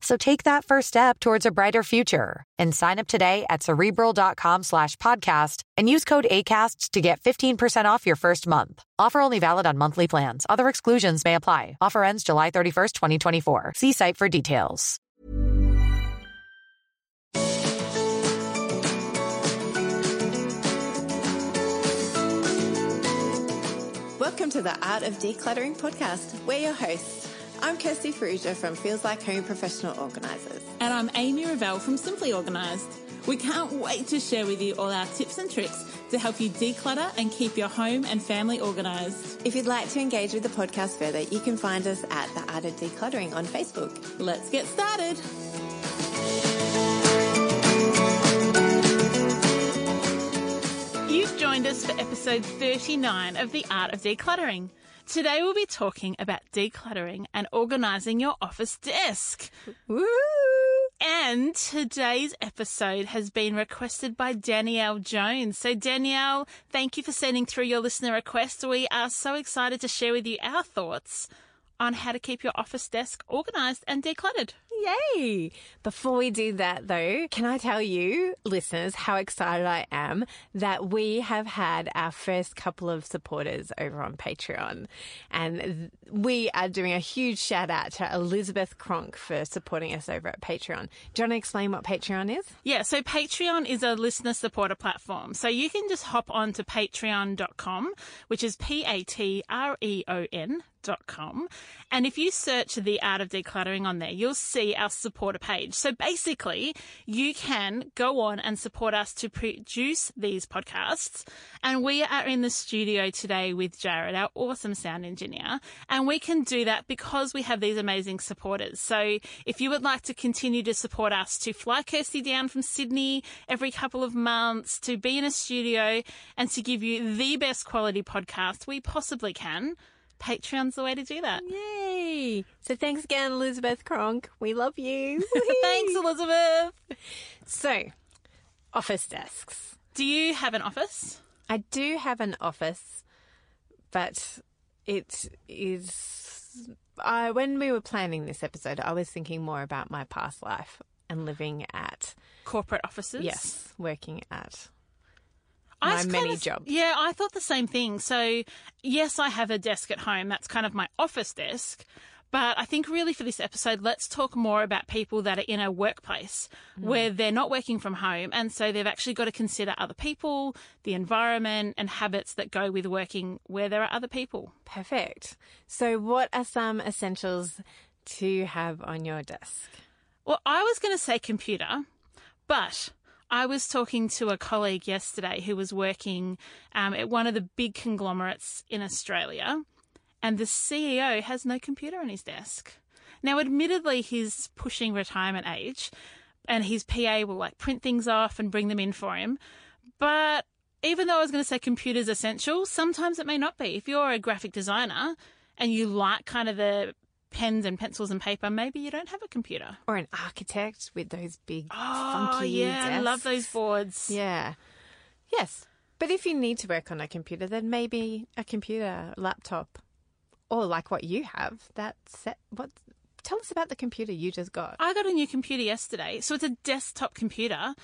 So take that first step towards a brighter future and sign up today at cerebral.com slash podcast and use code ACasts to get 15% off your first month. Offer only valid on monthly plans. Other exclusions may apply. Offer ends July 31st, 2024. See site for details. Welcome to the Art of Decluttering podcast. We're your hosts. I'm Kirsty Farrugia from Feels Like Home Professional Organisers. And I'm Amy Revell from Simply Organised. We can't wait to share with you all our tips and tricks to help you declutter and keep your home and family organised. If you'd like to engage with the podcast further, you can find us at The Art of Decluttering on Facebook. Let's get started. You've joined us for episode 39 of The Art of Decluttering. Today we'll be talking about decluttering and organising your office desk. Woo! And today's episode has been requested by Danielle Jones. So, Danielle, thank you for sending through your listener request. We are so excited to share with you our thoughts on how to keep your office desk organised and decluttered. Yay! Before we do that, though, can I tell you, listeners, how excited I am that we have had our first couple of supporters over on Patreon. And we are doing a huge shout out to Elizabeth Cronk for supporting us over at Patreon. Do you want to explain what Patreon is? Yeah, so Patreon is a listener supporter platform. So you can just hop on to patreon.com, which is P A T R E O N And if you search the art of decluttering on there, you'll see our supporter page. So basically, you can go on and support us to produce these podcasts. And we are in the studio today with Jarred, our awesome sound engineer. And we can do that because we have these amazing supporters. So if you would like to continue to support us to fly Kirsty down from Sydney every couple of months, to be in a studio and to give you the best quality podcast we possibly can, Patreon's the way to do that. Yay! So thanks again, Elizabeth Cronk. We love you. thanks, Elizabeth. So, office desks. Do you have an office? I do have an office, but it is. I, when we were planning this episode, I was thinking more about my past life and living at corporate offices. Yes, working at my many of, jobs. Yeah, I thought the same thing. So, yes, I have a desk at home. That's kind of my office desk. But I think really for this episode, let's talk more about people that are in a workplace mm. where they're not working from home. And so they've actually got to consider other people, the environment, and habits that go with working where there are other people. Perfect. So, what are some essentials to have on your desk? Well, I was going to say computer, but I was talking to a colleague yesterday who was working um, at one of the big conglomerates in Australia, and the CEO has no computer on his desk. Now, admittedly, he's pushing retirement age, and his PA will like print things off and bring them in for him. But even though I was going to say computers essential, sometimes it may not be. If you're a graphic designer and you like kind of the pens and pencils and paper, maybe you don't have a computer. Or an architect with those big, oh, funky yeah, desks. I love those boards. Yeah. Yes. But if you need to work on a computer, then maybe a computer, laptop, or like what you have, that set. What? Tell us about the computer you just got. I got a new computer yesterday. So it's a desktop computer,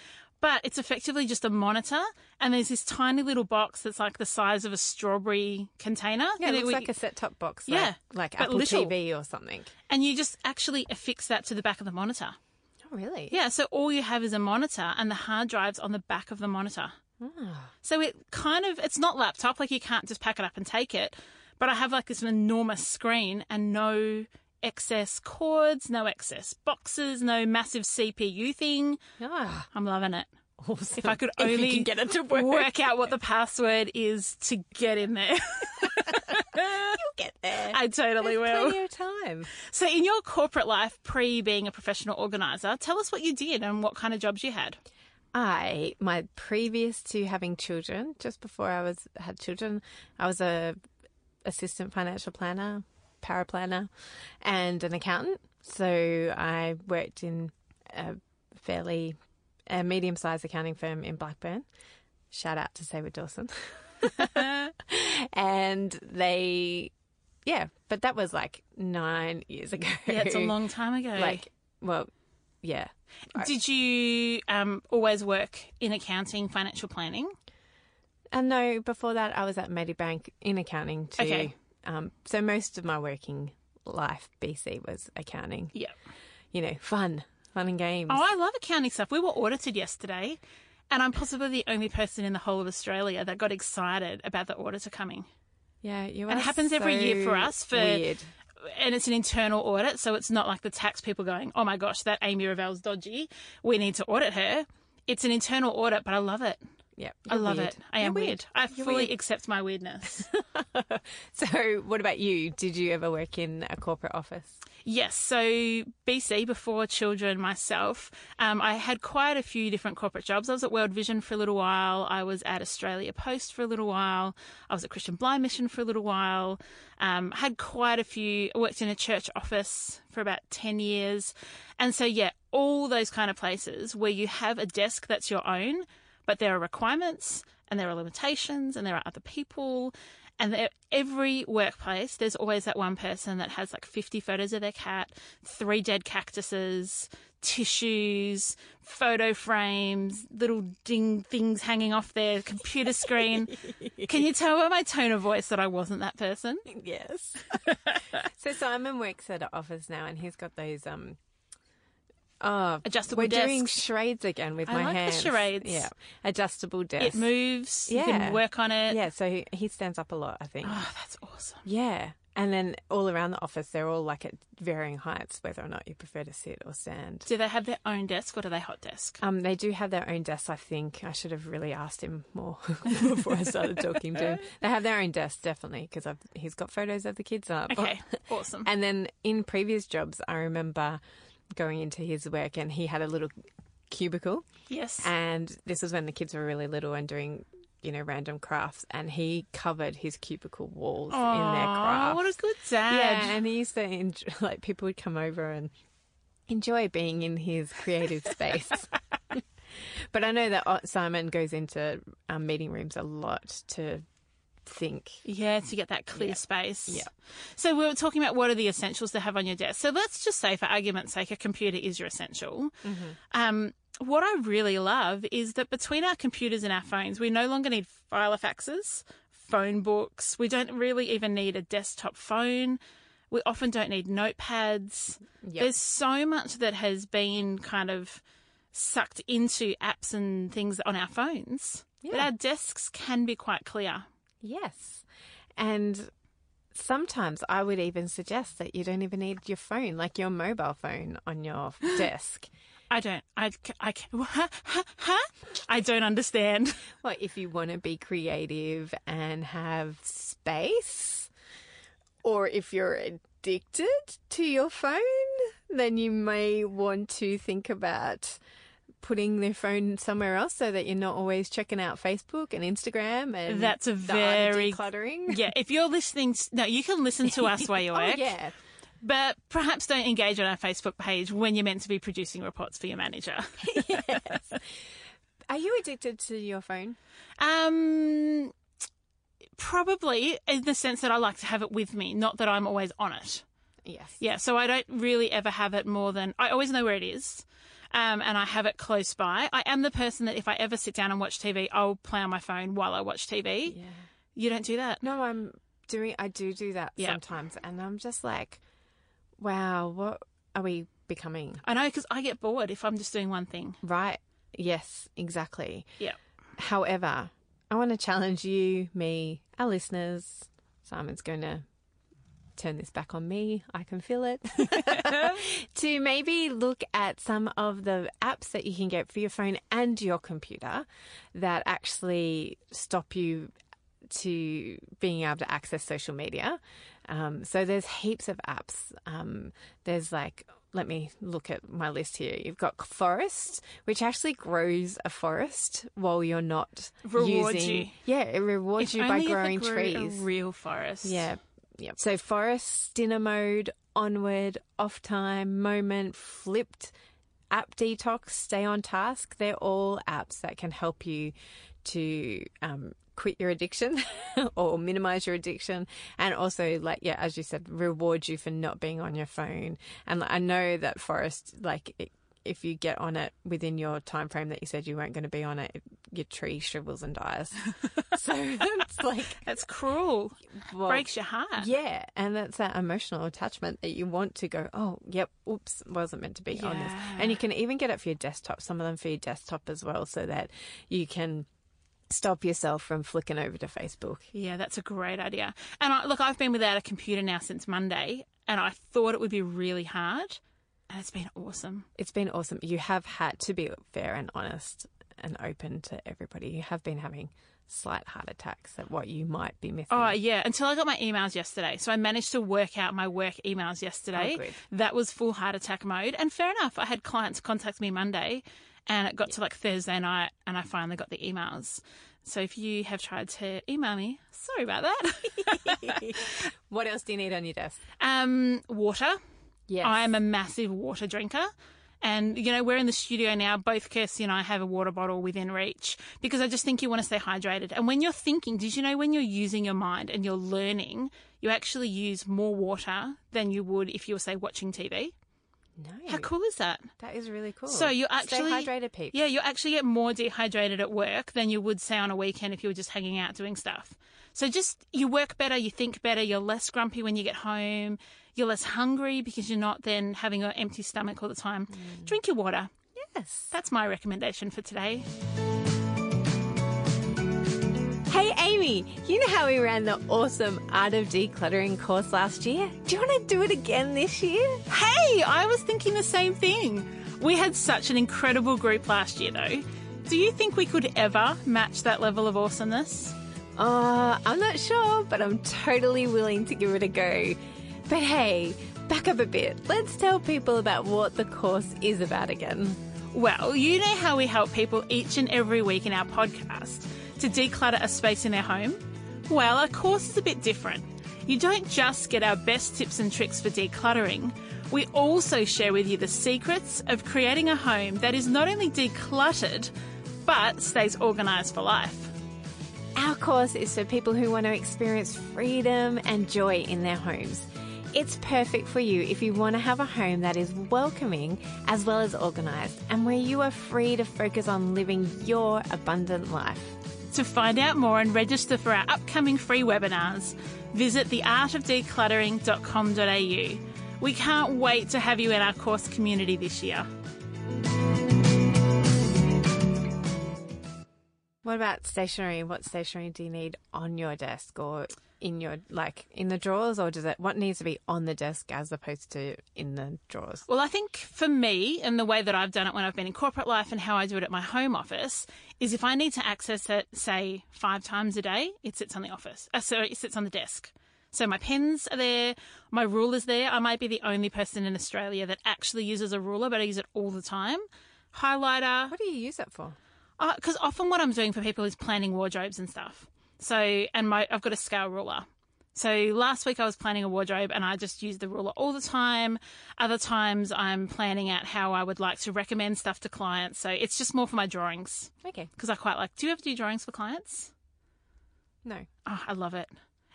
but it's effectively just a monitor and there's this tiny little box that's like the size of a strawberry container. Yeah, it looks like a set-top box. Like, yeah, like Apple little. TV or something. And you just actually affix that to the back of the monitor. Oh, really? Yeah, so all you have is a monitor and the hard drive's on the back of the monitor. Ah. So it kind of it's not laptop like you can't just pack it up and take it, but I have like this enormous screen and no excess cords, no excess boxes, no massive CPU thing. Ah, I'm loving it. awesome. If I could only can get it to work. work out what the password is to get in there. You'll get there. I totally There's will. Plenty of time. So, in your corporate life, pre being a professional organizer, tell us what you did and what kind of jobs you had. I, my previous to having children, just before I was had children, I was a assistant financial planner, power planner, and an accountant. So I worked in a fairly a medium sized accounting firm in Blackburn. Shout out to Saward Dawson. and they, yeah, but that was like nine years ago. Yeah, it's a long time ago. like, well, yeah. did you um, always work in accounting, financial planning? And no, before that, I was at Medibank in accounting too. Okay. Um, so most of my working life, BC, was accounting. Yeah. You know, fun, fun and games. Oh, I love accounting stuff. We were audited yesterday, and I'm possibly the only person in the whole of Australia that got excited about the auditor coming. yeah, you And it happens every year for us for weird. and it's an internal audit, so it's not like the tax people going, "Oh my gosh, that Amy Revell's dodgy. We need to audit her." It's an internal audit, but I love it. Yeah, I love weird. it. I You're am weird. I You're fully weird. accept my weirdness. So, what about you? Did you ever work in a corporate office? yes. So BC before children, myself, um, I had quite a few different corporate jobs. I was at World Vision for a little while. I was at Australia Post for a little while. I was at Christian Blind Mission for a little while. Um, had quite a few. I worked in a church office for about ten years, and so yeah, all those kind of places where you have a desk that's your own, but there are requirements and there are limitations and there are other people. And there, every workplace, there's always that one person that has like 50 photos of their cat, three dead cactuses, tissues, photo frames, little ding things hanging off their computer screen. Can you tell by my tone of voice that I wasn't that person? Yes. so Simon works at an office now, and he's got those um. Oh, Adjustable we're doing charades again with I my like the hands. charades. Yeah, adjustable desk. It moves. You Yeah. can work on it. Yeah, so he, he stands up a lot, I think. Oh, that's awesome. Yeah. And then all around the office, they're all like at varying heights, whether or not you prefer to sit or stand. Do they have their own desk or do they hot desk? Um, they do have their own desks, I think. I should have really asked him more before I started talking to him. They have their own desks, definitely, because he's got photos of the kids up. Okay, awesome. And then in previous jobs, I remember going into his work and he had a little cubicle. yes. And this was when the kids were really little and doing, you know, random crafts. And he covered his cubicle walls in their crafts. what a good dad. Yeah, and he used to enjoy, like people would come over and enjoy being in his creative space. but I know that uh, Simon goes into um, meeting rooms a lot to think. Yeah, to get that clear space. Yeah. So we were talking about what are the essentials to have on your desk. So let's just say, for argument's sake, a computer is your essential. Mm-hmm. Um, what I really love is that between our computers and our phones, we no longer need filofaxes, phone books. We don't really even need a desktop phone. We often don't need notepads. Yep. There's so much that has been kind of sucked into apps and things on our phones. But Yeah. our desks can be quite clear. Yes. And sometimes I would even suggest that you don't even need your phone, like your mobile phone on your desk. I don't. I. I. Huh? Huh? Huh? I don't understand. Well, if you want to be creative and have space, or if you're addicted to your phone, then you may want to think about putting their phone somewhere else so that you're not always checking out Facebook and Instagram and That's a the art of very- decluttering. Yeah, if you're listening, no, you can listen to us while you Oh work. yeah. But perhaps don't engage on our Facebook page when you're meant to be producing reports for your manager. yes. Are you addicted to your phone? um, probably in the sense that I like to have it with me, not that I'm always on it. Yes. Yeah, so I don't really ever have it more than I always know where it is. Um, and I have it close by. I am the person that if I ever sit down and watch TV, I'll play on my phone while I watch TV. Yeah. You don't do that. No, I'm doing. I do do that Yeah. sometimes, and I'm just like, wow, what are we becoming? I know because I get bored if I'm just doing one thing. Right. Yes. Exactly. Yeah. However, I want to challenge you, me, our listeners. Simon's going to turn this back on me. I can feel it. to maybe look at some of the apps that you can get for your phone and your computer that actually stop you to being able to access social media. Um, so there's heaps of apps. Um, there's like let me look at my list here. You've got forest, which actually grows a forest while you're not Rewards using. you. Yeah, it rewards If you by only if it growing trees. A real forest. Yeah. Yep. So forest, dinner mode, onward, off time, moment, Flipd, app detox, stay on task. They're all apps that can help you to um, quit your addiction or minimize your addiction. And also, like, yeah, as you said, reward you for not being on your phone. And I know that forest, like, it, if you get on it within your time frame that you said you weren't going to be on it, your tree shrivels and dies. so it's like That's cruel. well, Breaks your heart. yeah, and that's that emotional attachment that you want to go, oh, yep, oops, wasn't meant to be on this. And you can even get it for your desktop, some of them for your desktop as well, so that you can stop yourself from flicking over to Facebook. Yeah, that's a great idea. And I, look, I've been without a computer now since Monday, and I thought it would be really hard, and it's been awesome. It's been awesome. You have had to be fair and honest and open to everybody. You have been having slight heart attacks at what you might be missing. Oh, yeah, until I got my emails yesterday. So I managed to work out my work emails yesterday. Oh. That was full heart attack mode. And fair enough, I had clients contact me Monday, and it got to like Thursday night, and I finally got the emails. So if you have tried to email me, sorry about that. what else do you need on your desk? um, water. Yes. I am a massive water drinker. And, you know, we're in the studio now. Both Kirsty and I have a water bottle within reach because I just think you want to stay hydrated. And when you're thinking, did you know when you're using your mind and you're learning, you actually use more water than you would if you were, say, watching TV? No. How cool is that? That is really cool. So you actually Stay hydrated, peeps. Yeah, you actually get more dehydrated at work than you would say on a weekend if you were just hanging out doing stuff. So just you work better, you think better, you're less grumpy when you get home, you're less hungry because you're not then having an empty stomach all the time. Mm. Drink your water. Yes. That's my recommendation for today. Hey, Amy, you know how we ran the awesome Art of Decluttering course last year? Do you want to do it again this year? Hey, I was thinking the same thing. We had such an incredible group last year though. Do you think we could ever match that level of awesomeness? Uh, I'm not sure, but I'm totally willing to give it a go. But hey, back up a bit. Let's tell people about what the course is about again. Well, you know how we help people each and every week in our podcast to declutter a space in their home? Well, our course is a bit different. You don't just get our best tips and tricks for decluttering, we also share with you the secrets of creating a home that is not only decluttered, but stays organised for life. Our course is for people who want to experience freedom and joy in their homes. It's perfect for you if you want to have a home that is welcoming as well as organised and where you are free to focus on living your abundant life. To find out more and register for our upcoming free webinars, visit theartofdecluttering.com.au. We can't wait to have you in our course community this year. What about stationery? What stationery do you need on your desk or in your like in the drawers or does it what needs to be on the desk as opposed to in the drawers? Well, I think for me, and the way that I've done it when I've been in corporate life and how I do it at my home office, is if I need to access it, say, five times a day, it sits on the office. Uh, so it sits on the desk. So my pens are there, my ruler's there. I might be the only person in Australia that actually uses a ruler, but I use it all the time. Highlighter. What do you use it for? Because often what I'm doing for people is planning wardrobes and stuff. So, and my I've got a scale ruler. So last week I was planning a wardrobe and I just use the ruler all the time. Other times I'm planning out how I would like to recommend stuff to clients. So it's just more for my drawings Okay. because I quite like. Do you ever do drawings for clients? No. Oh, I love it.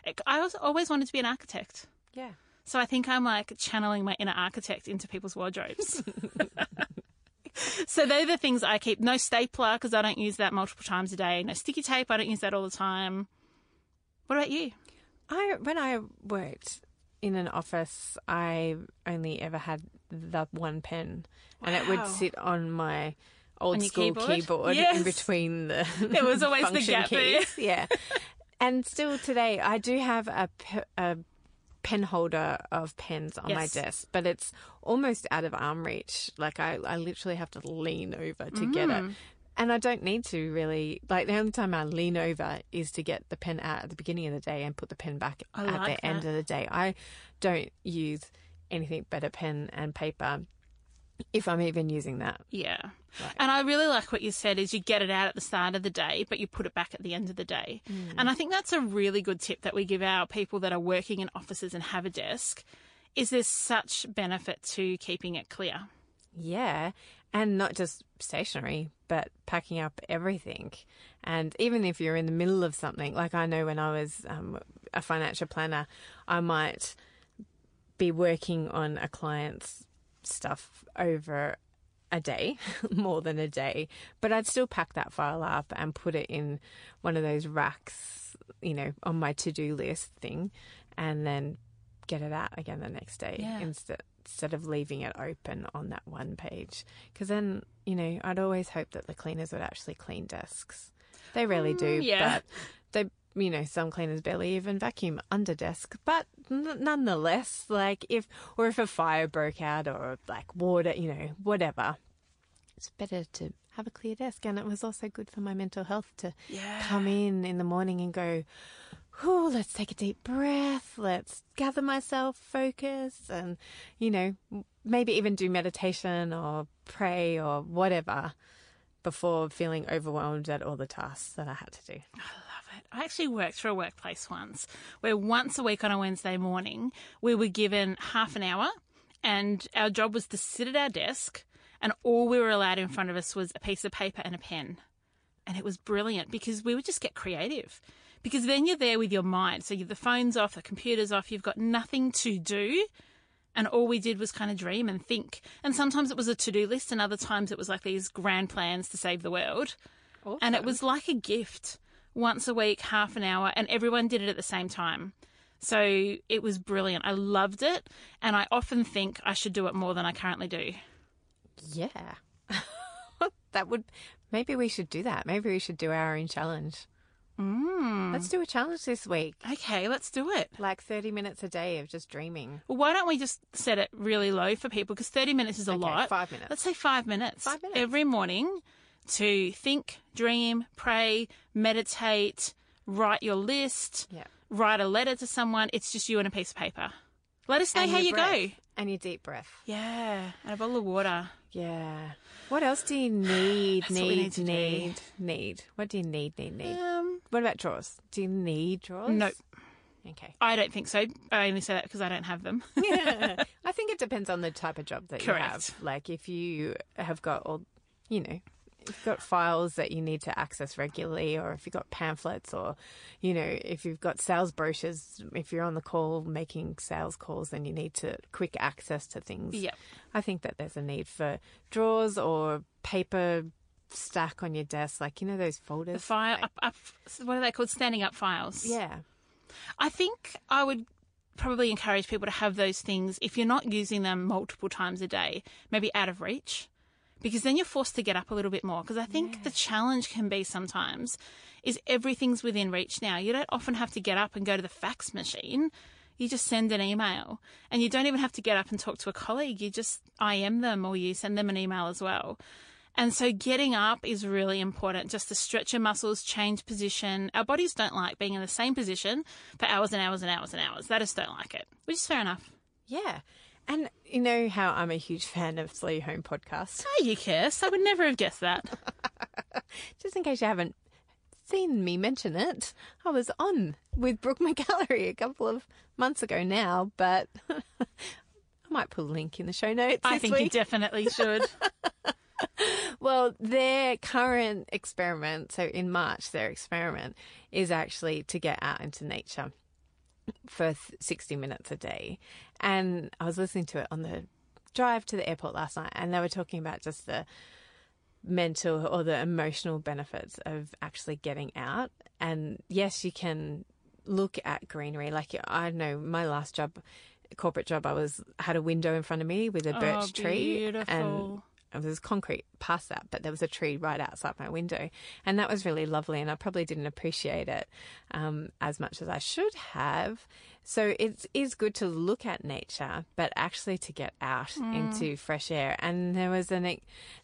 it I was always wanted to be an architect. Yeah. So I think I'm like channeling my inner architect into people's wardrobes. so they're the things I keep. No stapler because I don't use that multiple times a day. No sticky tape. I don't use that all the time. What about you? I when I worked in an office, I only ever had the one pen, and it would sit on my old On school keyboard? keyboard, Yes. in between the There was always the gap there. keys. Yeah. And still today, I do have a, a pen holder of pens on my desk, but it's almost out of arm reach. Like I, I literally have to lean over to get Mm. it. And I don't need to really. Like the only time I lean over is to get the pen out at the beginning of the day and put the pen back I at like the end of the day. I don't use anything but a pen and paper if I'm even using that. Yeah. And I really like what you said is you get it out at the start of the day, but you put it back at the end of the day. Mm. And I think that's a really good tip that we give our people that are working in offices and have a desk is there's such benefit to keeping it clear. Yeah, and not just stationery, but packing up everything. And even if you're in the middle of something, like I know when I was um, a financial planner, I might be working on a client's stuff over a day, more than a day, but I'd still pack that file up and put it in one of those racks, you know, on my to do list thing, and then get it out again the next day Yeah. instead instead of leaving it open on that one page. Because then, you know, I'd always hope that the cleaners would actually clean desks. They rarely do, Mm, yeah. but they, you know, some cleaners barely even vacuum under desk. But n- nonetheless, like if or if a fire broke out or like water, you know, whatever, it's better to have a clear desk. And it was also good for my mental health to Yeah. come in in the morning and go, Whew, let's take a deep breath. Let's gather myself, focus, and, you know, maybe even do meditation or pray or whatever before feeling overwhelmed at all the tasks that I had to do. I actually worked for a workplace once where once a week on a Wednesday morning we were given half an hour and our job was to sit at our desk and all we were allowed in front of us was a piece of paper and a pen. And it was brilliant because we would just get creative. Because then you're there with your mind. So the phone's off, the computer's off, you've got nothing to do. And all we did was kind of dream and think. And sometimes it was a to do list, and other times it was like these grand plans to save the world. And it was like a gift once a week, half an hour, and everyone did it at the same time. So it was brilliant. I loved it. And I often think I should do it more than I currently do. Yeah. that would, maybe we should do that. Maybe we should do our own challenge. Mm. Let's do a challenge this week. Okay, let's do it. Like 30 minutes a day of just dreaming. Well, why don't we just set it really low for people? Because 30 minutes is a Okay, lot. five minutes. Let's say five minutes. Five minutes. Every morning to think, dream, pray, meditate, write your list, Yeah. write a letter to someone. It's just you and a piece of paper. Let us know And how you breath. go. And your deep breath. Yeah, and a bottle of water. Yeah. What else do you need? Need, need to do. need, need. What do you need, need, need? Um, What about drawers? Do you need drawers? Nope. Okay. I don't think so. I only say that because I don't have them. Yeah. I think it depends on the type of job that you Correct. have. Like if you have got all, you know, you've got files that you need to access regularly, or if you've got pamphlets, or, you know, if you've got sales brochures, if you're on the call making sales calls, then you need to quick access to things. Yep. I think that there's a need for drawers or paper stack on your desk, like you know those folders. The file Like- up, up. What are they called? Standing up files. yeah. I think I would probably encourage people to have those things if you're not using them multiple times a day, maybe out of reach, because then you're forced to get up a little bit more. Because I think the challenge can be sometimes is everything's within reach now. You don't often have to get up and go to the fax machine. You just send an email and you don't even have to get up and talk to a colleague. You just IM them or you send them an email as well. And so getting up is really important just to stretch your muscles, change position. Our bodies don't like being in the same position for hours and hours and hours and hours. They just don't like it, which is fair enough. Yeah. And you know how I'm a huge fan of Slow Home podcast. Oh, you kiss. I would never have guessed that. Just in case you haven't seen me mention it, I was on with Brooke McAlary a couple of months ago now, but I might put a link in the show notes. I think you definitely should. Well, their current experiment, so in March, their experiment is actually to get out into nature for 60 minutes a day. And I was listening to it on the drive to the airport last night, and they were talking about just the mental or the emotional benefits of actually getting out. And yes, you can look at greenery. Like I know my last job, corporate job, I was had a window in front of me with a oh, birch Oh, tree, and beautiful. It was concrete past that, but there was a tree right outside my window, and that was really lovely. And I probably didn't appreciate it um, as much as I should have. So it is good to look at nature, but actually to get out into fresh air. And there was an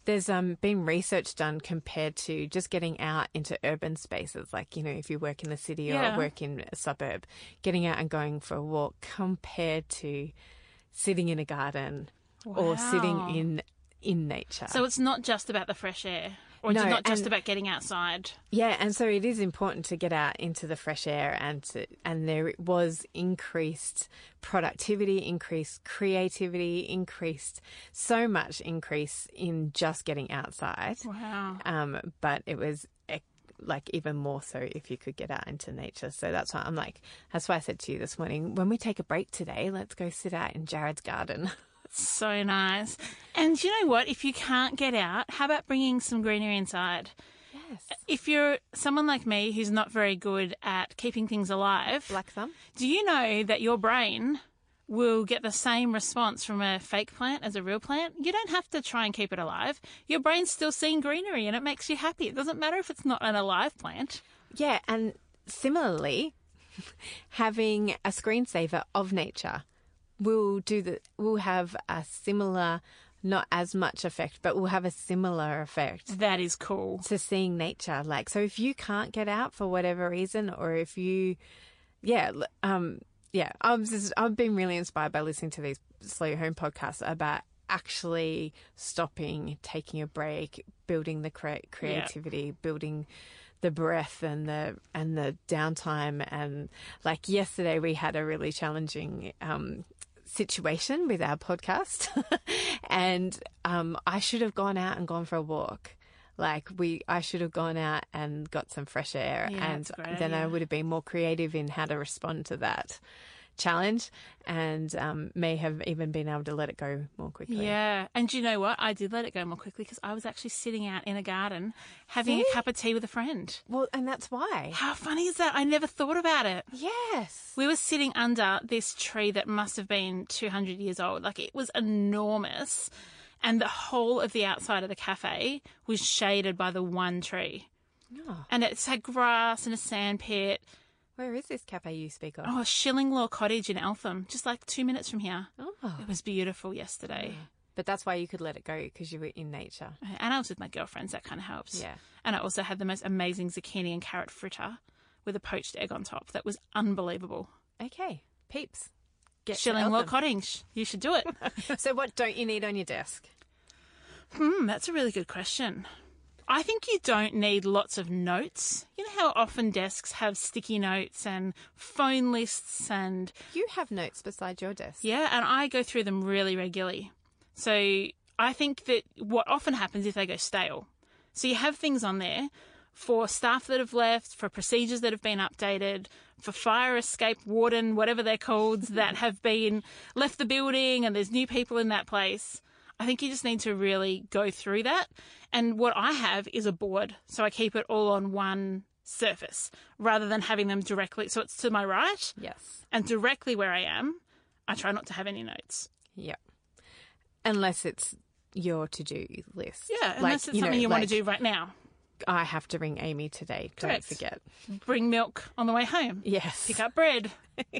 there's um, been research done compared to just getting out into urban spaces, like you know if you work in the city Yeah. or work in a suburb, getting out and going for a walk compared to sitting in a garden or sitting in in nature. So it's not just about the fresh air, or it's not just and- about getting outside. Yeah, and so it is important to get out into the fresh air and to, and there was increased productivity, increased creativity, increased so much increase in just getting outside. Wow. Um, but it was like even more so if you could get out into nature. So that's why I'm like, that's why I said to you this morning, when we take a break today, let's go sit out in Jarred's garden. So nice. And you know what? If you can't get out, how about bringing some greenery inside? Yes. If you're someone like me who's not very good at keeping things alive, Black thumb? do you know that your brain will get the same response from a fake plant as a real plant? You don't have to try and keep it alive. Your brain's still seeing greenery and it makes you happy. It doesn't matter if it's not an alive plant. Yeah, and similarly, having a screensaver of nature will do the will have a similar, not as much effect, but will have a similar effect That is cool. to seeing nature. Like, so if you can't get out for whatever reason, or if you, yeah, um, yeah, I'm just, I've been really inspired by listening to these slow home podcasts about actually stopping, taking a break, building the cre- creativity, building the breath and the and the downtime and like yesterday we had a really challenging um situation with our podcast. And um I should have gone out and gone for a walk. Like we I should have gone out and got some fresh air Yeah, and great then I would have been more creative in how to respond to that challenge and um, may have even been able to let it go more quickly. Yeah. And you know what? I did let it go more quickly because I was actually sitting out in a garden having a cup of tea with a friend. Well, and that's why. How funny is that? I never thought about it. Yes. We were sitting under this tree that must have been 200 years old. Like it was enormous. And the whole of the outside of the cafe was shaded by the one tree. Oh, And it's had grass and a sand pit. Where is this cafe you speak of? Oh, Shillinglaw Cottage in Eltham, just like two minutes from here. Oh. It was beautiful yesterday. But that's why you could let it go because you were in nature. And I was with my girlfriends, that kind of helps. Yeah. And I also had the most amazing zucchini and carrot fritter with a poached egg on top. That was unbelievable. Okay, peeps. Get Shillinglaw Cottage. You should do it. So, what don't you need on your desk? Hmm, that's a really good question. I think you don't need lots of notes. You know how often desks have sticky notes and phone lists and You have notes beside your desk. yeah, and I go through them really regularly. So I think that what often happens is they go stale. So you have things on there for staff that have left, for procedures that have been updated, for fire escape warden, whatever they're called, that have been left the building and there's new people in that place. I think you just need to really go through that. And what I have is a board. So I keep it all on one surface rather than having them directly. So it's to my right Yes. and directly where I am. I try not to have any notes. Yep. Unless it's your to do list. Yeah, unless it's know, something you want like, to do right now. I have to ring Amy today. Don't Correct. forget. Bring milk on the way home. Yes. Pick up bread.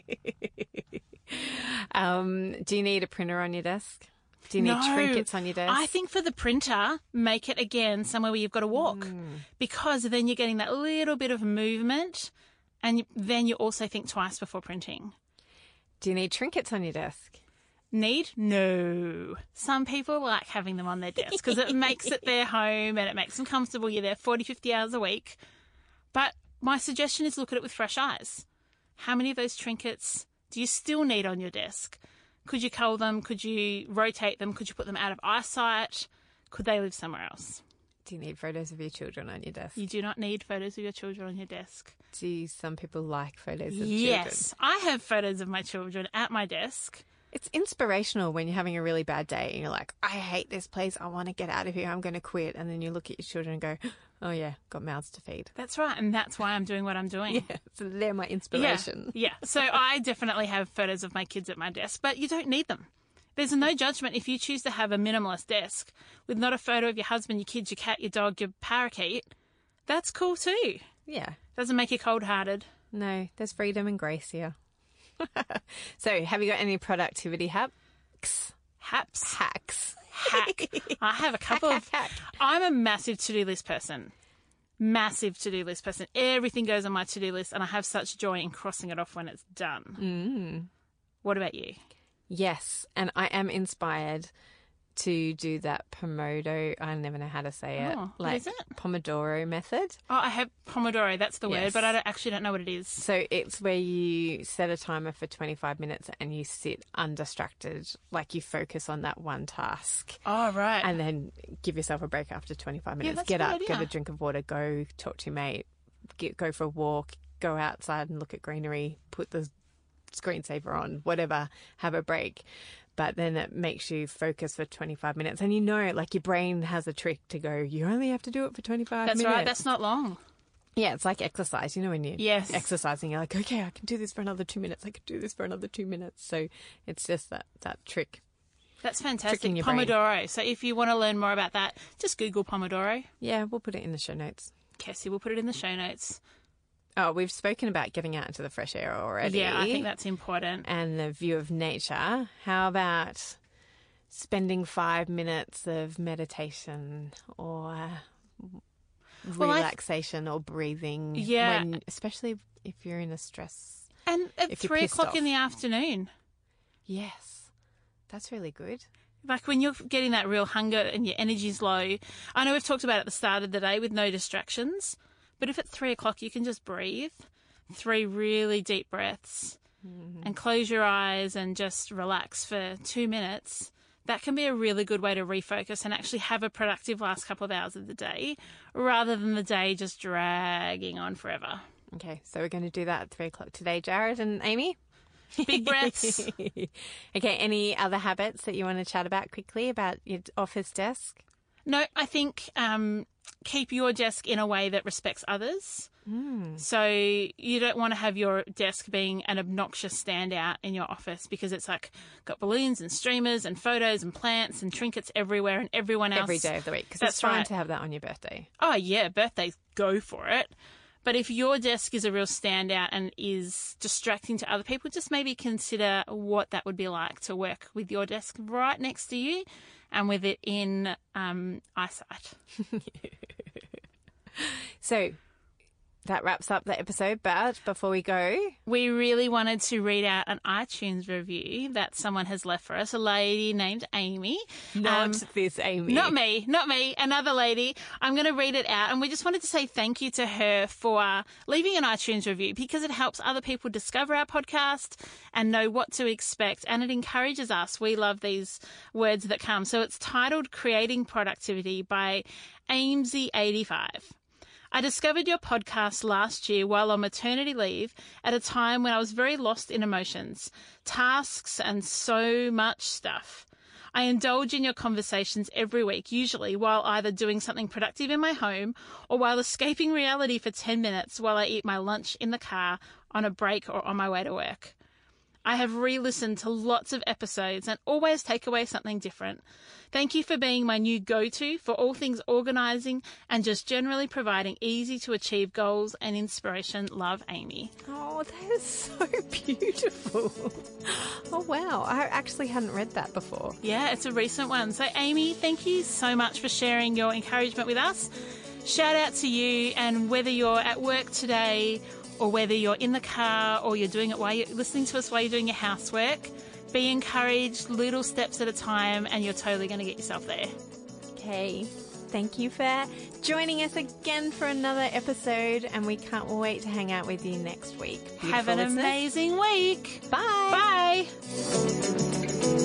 Um, do you need a printer on your desk? Do you need No. trinkets on your desk? I think for the printer, make it again somewhere where you've got to walk Hmm. because then you're getting that little bit of movement and then you also think twice before printing. Do you need trinkets on your desk? Need? No. Some people like having them on their desk because it makes it their home and it makes them comfortable. You're there 40, 50 hours a week. But my suggestion is look at it with fresh eyes. How many of those trinkets do you still need on your desk? Could you cull them? Could you rotate them? Could you put them out of eyesight? Could they live somewhere else? Do you need photos of your children on your desk? You do not need photos of your children on your desk. Do some people like photos of children? Yes, I have photos of my children at my desk. It's inspirational when you're having a really bad day and you're like, I hate this place. I want to get out of here. I'm going to quit. And then you look at your children and go, oh, yeah, got mouths to feed. That's right, and that's why I'm doing what I'm doing. Yeah, so they're my inspiration. Yeah, yeah. So I definitely have photos of my kids at my desk, but you don't need them. There's no judgment if you choose to have a minimalist desk with not a photo of your husband, your kids, your cat, your dog, your parakeet. That's cool too. Yeah. Doesn't make you cold hearted. No, there's freedom and grace here. so, have you got any productivity hacks? Haps. Hacks. Hack. I have a couple Hack, of. hack, hack. I'm a massive to do list person. Massive to do list person. Everything goes on my to do list, and I have such joy in crossing it off when it's done. Mm. What about you? Yes, and I am inspired to do that Pomodoro. I never know how to say it. Oh, like is it? Pomodoro method. Oh, I have Pomodoro. That's the word, but I don't, actually don't know what it is. So it's where you set a timer for 25 minutes and you sit undistracted, like you focus on that one task. Oh, right. And then give yourself a break after 25 minutes. that's a get up, get a drink of water, go talk to your mate, get, go for a walk, go outside and look at greenery, put the screensaver on, whatever, have a break. But then it makes you focus for 25 minutes. And you know, like your brain has a trick to go, you only have to do it for 25 That's minutes. right. That's not long. Yeah, it's like exercise. You know, when you're Yes. exercising, you're like, okay, I can do this for another two minutes. I can do this for another two minutes. So it's just that, that trick. That's fantastic. Your brain. Pomodoro. So if you want to learn more about that, just Google Pomodoro. Yeah, we'll put it in the show notes. Cassie will put it in the show notes. Oh, we've spoken about getting out into the fresh air already. Yeah, I think that's important. And the view of nature. How about spending five minutes of meditation or Well, relaxation or breathing? Yeah. When, especially if you're in a stress. And at three o'clock in the afternoon, Yes, that's really good. like when you're getting that real hunger and your energy's low. I know we've talked about it at the start of the day with no distractions, but if at three o'clock you can just breathe, three really deep breaths, and close your eyes and just relax for two minutes. That can be a really good way to refocus and actually have a productive last couple of hours of the day rather than the day just dragging on forever. Okay, so we're going to do that at three o'clock today, Jarred and Amy. Big breaths. okay, any other habits that you want to chat about quickly about your office desk? No, I think um, keep your desk in a way that respects others. Hmm. So you don't want to have your desk being an obnoxious standout in your office because it's like got balloons and streamers and photos and plants and trinkets everywhere and everyone else Every day of the week, because That's it's fine right. to have that on your birthday. Oh yeah, birthdays go for it. But if your desk is a real standout and is distracting to other people, just maybe consider what that would be like to work with your desk right next to you and with it in um, eyesight. So that wraps up the episode. But before we go, We really wanted to read out an iTunes review that someone has left for us, a lady named Amy. not Um, this Amy, Not me, not me, another lady. I'm going to read it out. And we just wanted to say thank you to her for leaving an iTunes review because it helps other people discover our podcast and know what to expect. And it encourages us. We love these words that come. So it's titled Creating Productivity by Amesy85. I discovered your podcast last year while on maternity leave at a time when I was very lost in emotions, tasks, and so much stuff. I indulge in your conversations every week, usually while either doing something productive in my home or while escaping reality for 10 minutes while I eat my lunch in the car, on a break, or on my way to work. I have re listened to lots of episodes and always take away something different. Thank you for being my new go to for all things organising and just generally providing easy to achieve goals and inspiration. Love, Amy. Oh, that is so beautiful. Oh wow, I actually hadn't read that before. Yeah, it's a recent one. So, Amy, thank you so much for sharing your encouragement with us. Shout out to you, and whether you're at work today or whether you're in the car or you're doing it while you're listening to us while you're doing your housework, be encouraged, little steps at a time, and you're totally going to get yourself there. Okay. Thank you for joining us again for another episode, and we can't wait to hang out with you next week. Have an listeners. amazing week. Bye. Bye.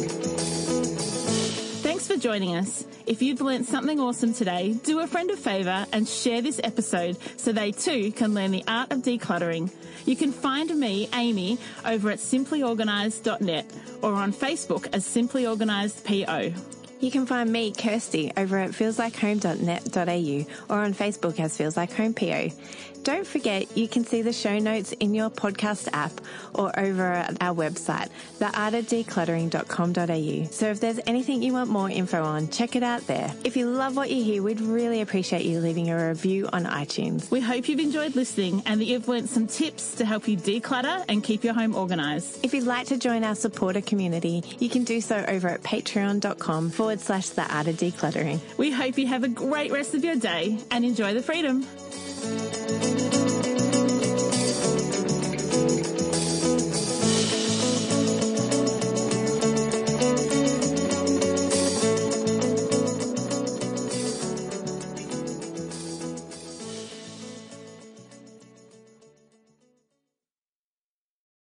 Joining us. If you've learnt something awesome today, do a friend a favour and share this episode so they too can learn the art of decluttering. You can find me, Amy, over at simplyorganised.net or on Facebook as Simply Organised PO. You can find me, Kirsty, over at feelslikehome.net.au or on Facebook as Feels Like Home PO. Don't forget, you can see the show notes in your podcast app or over at our website, theartofdecluttering.com.au. So if there's anything you want more info on, check it out there. If you love what you hear, we'd really appreciate you leaving a review on iTunes. We hope you've enjoyed listening and that you've learnt some tips to help you declutter and keep your home organised. If you'd like to join our supporter community, you can do so over at patreon.com forward slash the art of decluttering. We hope you have a great rest of your day and enjoy the freedom.